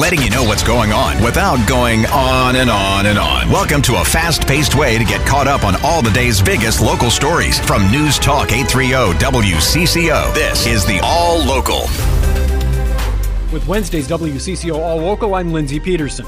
letting you know what's going on without going on and on and on. Welcome to a fast paced way to get caught up on all the day's biggest local stories from News Talk 830 WCCO. This is the All Local. With Wednesday's WCCO All Local, I'm Lindsey Peterson.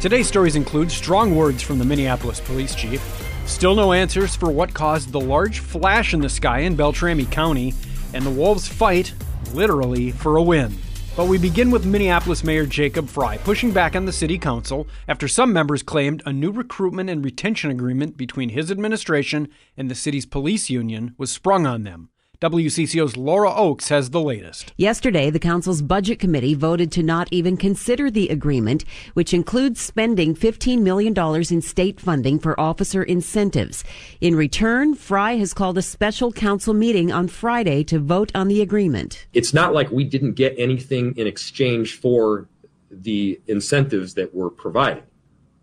Today's stories include strong words from the Minneapolis police chief, still no answers for what caused the large flash in the sky in Beltrami County, and the Wolves fight, literally, for a win. But we begin with Minneapolis Mayor Jacob Frey pushing back on the city council after some members claimed a new recruitment and retention agreement between his administration and the city's police union was sprung on them. WCCO's Laura Oakes has the latest. Yesterday, the council's budget committee voted to not even consider the agreement, which includes spending $15 million in state funding for officer incentives. In return, Frey has called a special council meeting on Friday to vote on the agreement. It's not like we didn't get anything in exchange for the incentives that were provided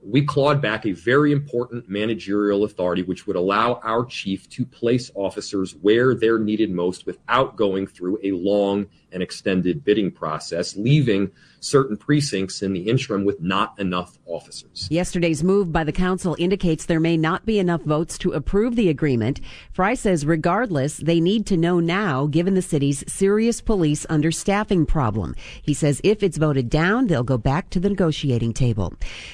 we clawed back a very important managerial authority which would allow our chief to place officers where they're needed most without going through a long and extended bidding process, leaving certain precincts in the interim with not enough officers. Yesterday's move by the council indicates there may not be enough votes to approve the agreement. Frey says regardless, they need to know now given the city's serious police understaffing problem. He says if it's voted down, they'll go back to the negotiating table.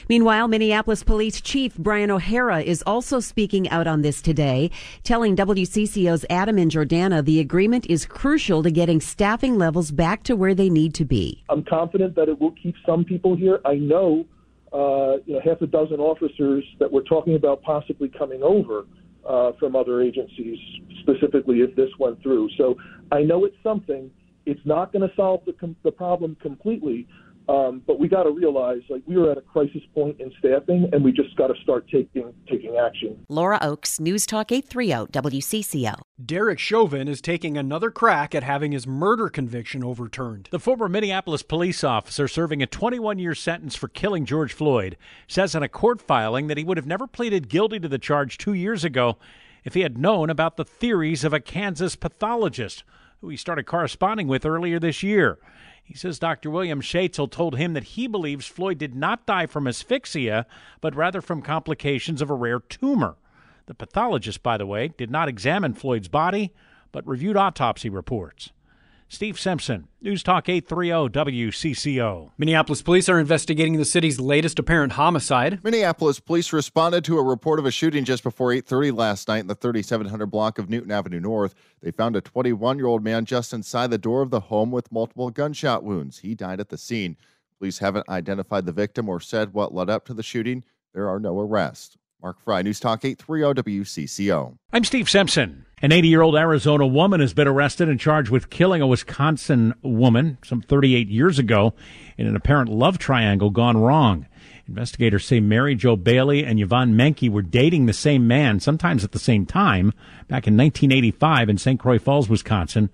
Meanwhile, Minneapolis Police Chief Brian O'Hara is also speaking out on this today, telling WCCO's Adam and Jordana the agreement is crucial to getting staffing levels back to where they need to be. I'm confident that it will keep some people here. I know, uh, you know, half a dozen officers that we're talking about possibly coming over uh, from other agencies, specifically if this went through. So I know it's something. It's not going to solve the, com- the problem completely, um, but we got to realize, like, we are at a crisis point in staffing, and we just got to start taking taking action. Laura Oakes, News Talk 830 WCCO. Derek Chauvin is taking another crack at having his murder conviction overturned. The former Minneapolis police officer serving a 21 year sentence for killing George Floyd says in a court filing that he would have never pleaded guilty to the charge two years ago if he had known about the theories of a Kansas pathologist who he started corresponding with earlier this year. He says Dr. William Schaetzel told him that he believes Floyd did not die from asphyxia, but rather from complications of a rare tumor. The pathologist, by the way, did not examine Floyd's body, but reviewed autopsy reports. Steve Simpson, News Talk 830 WCCO. Minneapolis police are investigating the city's latest apparent homicide. Minneapolis police responded to a report of a shooting just before 8:30 last night in the 3700 block of Newton Avenue North. They found a 21-year-old man just inside the door of the home with multiple gunshot wounds. He died at the scene. Police haven't identified the victim or said what led up to the shooting. There are no arrests. Mark Fry, News Talk 830 WCCO. I'm Steve Simpson. An 80 year old Arizona woman has been arrested and charged with killing a Wisconsin woman some 38 years ago in an apparent love triangle gone wrong. Investigators say Mary Jo Bailey and Yvonne Menke were dating the same man, sometimes at the same time, back in 1985 in St. Croix Falls, Wisconsin.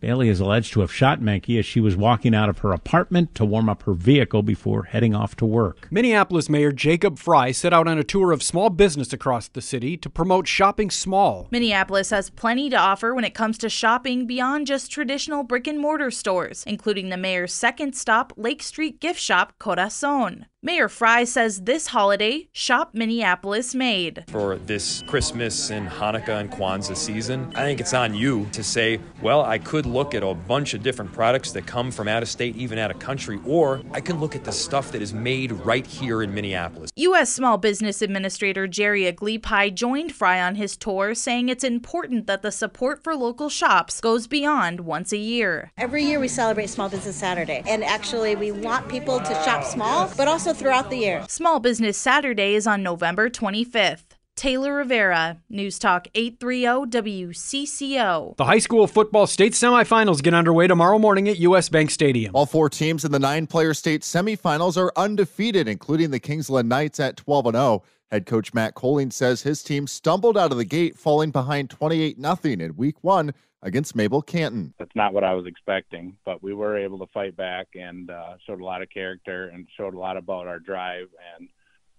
Bailey is alleged to have shot Menke as she was walking out of her apartment to warm up her vehicle before heading off to work. Minneapolis Mayor Jacob Frey set out on a tour of small business across the city to promote shopping small. Minneapolis has plenty to offer when it comes to shopping beyond just traditional brick and mortar stores, including the mayor's second stop, Lake Street gift shop Corazon. Mayor Frey says this holiday, shop Minneapolis made. For this Christmas and Hanukkah and Kwanzaa season, I think it's on you to say, well, I could look at a bunch of different products that come from out of state, even out of country, or I can look at the stuff that is made right here in Minneapolis. U.S. Small Business Administrator Jerry Aglipai joined Frey on his tour, saying it's important that the support for local shops goes beyond once a year. Every year we celebrate Small Business Saturday, and actually we want people to shop small, but also throughout the year. Small Business Saturday is on November 25th. Taylor Rivera, News Talk 830 WCCO. The high school football state semifinals get underway tomorrow morning at US Bank Stadium. All four teams in the nine player state semifinals are undefeated, including the Kingsland Knights at 12 0. Head coach Matt Coling says his team stumbled out of the gate, falling behind 28 0 in week one against Mabel Canton. That's not what I was expecting, but we were able to fight back and uh, showed a lot of character and showed a lot about our drive and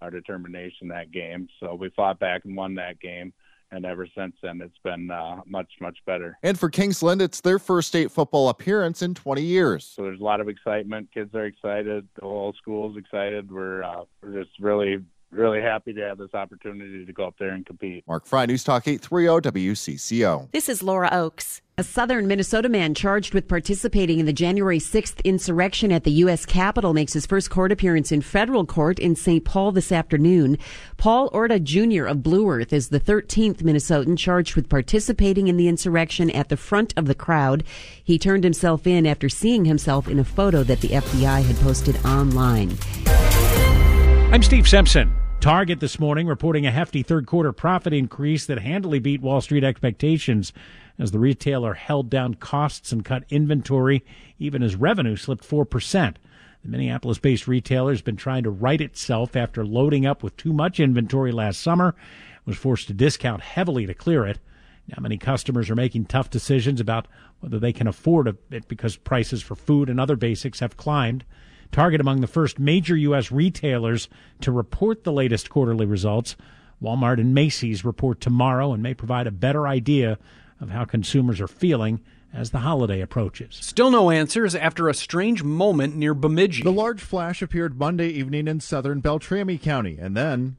our determination that game. So we fought back and won that game. and ever since then, it's been uh, much, much better. And for Kingsland, it's their first state football appearance in 20 years. So there's a lot of excitement. Kids are excited. The whole school's excited. We're, uh, we're just really, really happy to have this opportunity to go up there and compete. Mark Fry, News Talk 830 WCCO. This is Laura Oakes. A southern Minnesota man charged with participating in the January 6th insurrection at the U.S. Capitol makes his first court appearance in federal court in St. Paul this afternoon. Paul Orta Jr. of Blue Earth is the 13th Minnesotan charged with participating in the insurrection at the front of the crowd. He turned himself in after seeing himself in a photo that the FBI had posted online. I'm Steve Simpson. Target this morning reporting a hefty third quarter profit increase that handily beat Wall Street expectations as the retailer held down costs and cut inventory, even as revenue slipped 4%. The Minneapolis based retailer has been trying to right itself after loading up with too much inventory last summer, was forced to discount heavily to clear it. Now, many customers are making tough decisions about whether they can afford it because prices for food and other basics have climbed. Target among the first major U.S. retailers to report the latest quarterly results. Walmart and Macy's report tomorrow and may provide a better idea of how consumers are feeling as the holiday approaches. Still no answers after a strange moment near Bemidji. The large flash appeared Monday evening in southern Beltrami County, and then.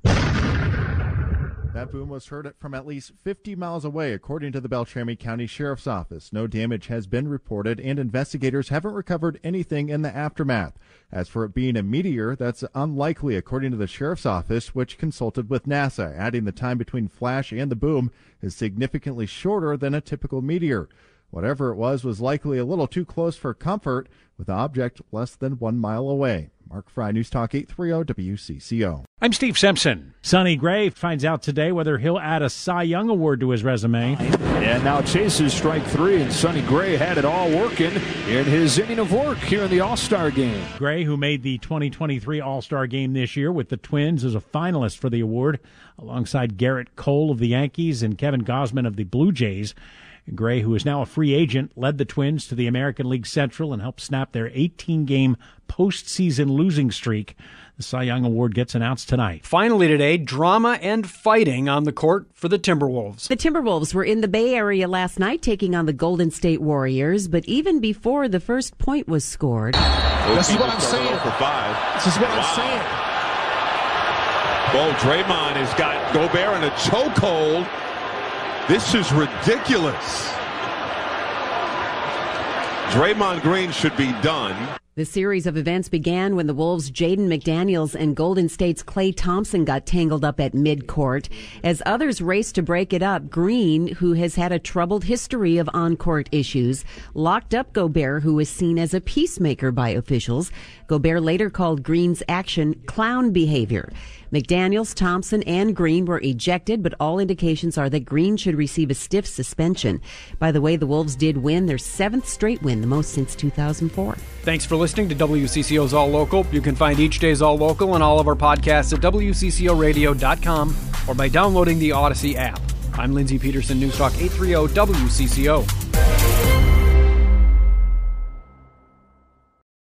That boom was heard from at least 50 miles away, according to the Beltrami County Sheriff's Office. No damage has been reported, and investigators haven't recovered anything in the aftermath. As for it being a meteor, that's unlikely, according to the Sheriff's Office, which consulted with NASA, adding the time between flash and the boom is significantly shorter than a typical meteor. Whatever it was was likely a little too close for comfort, with the object less than one mile away. Mark Fry, News Talk 830 WCCO. I'm Steve Simpson. Sonny Gray finds out today whether he'll add a Cy Young Award to his resume. And now chases strike three, and Sonny Gray had it all working in his inning of work here in the All Star game. Gray, who made the 2023 All Star game this year with the Twins, is a finalist for the award alongside Gerrit Cole of the Yankees and Kevin Gausman of the Blue Jays. Gray, who is now a free agent, led the Twins to the American League Central and helped snap their 18 game postseason losing streak. The Cy Young Award gets announced tonight. Finally, today, drama and fighting on the court for the Timberwolves. The Timberwolves were in the Bay Area last night taking on the Golden State Warriors, but even before the first point was scored. This is what I'm saying. For five. This is what wow. I'm saying. Well, Draymond has got Gobert in a chokehold. This is ridiculous. Draymond Green should be done. The series of events began when the Wolves' Jaden McDaniels and Golden State's Klay Thompson got tangled up at midcourt. As others raced to break it up, Green, who has had a troubled history of on-court issues, locked up Gobert, who was seen as a peacemaker by officials. Gobert later called Green's action clown behavior. McDaniels, Thompson, and Green were ejected, but all indications are that Green should receive a stiff suspension. By the way, the Wolves did win their seventh straight win, the most since 2004. Thanks for listening to WCCO's All Local. You can find each day's All Local and all of our podcasts at WCCORadio.com or by downloading the Odyssey app. I'm Lindsey Peterson, News Talk 830 WCCO.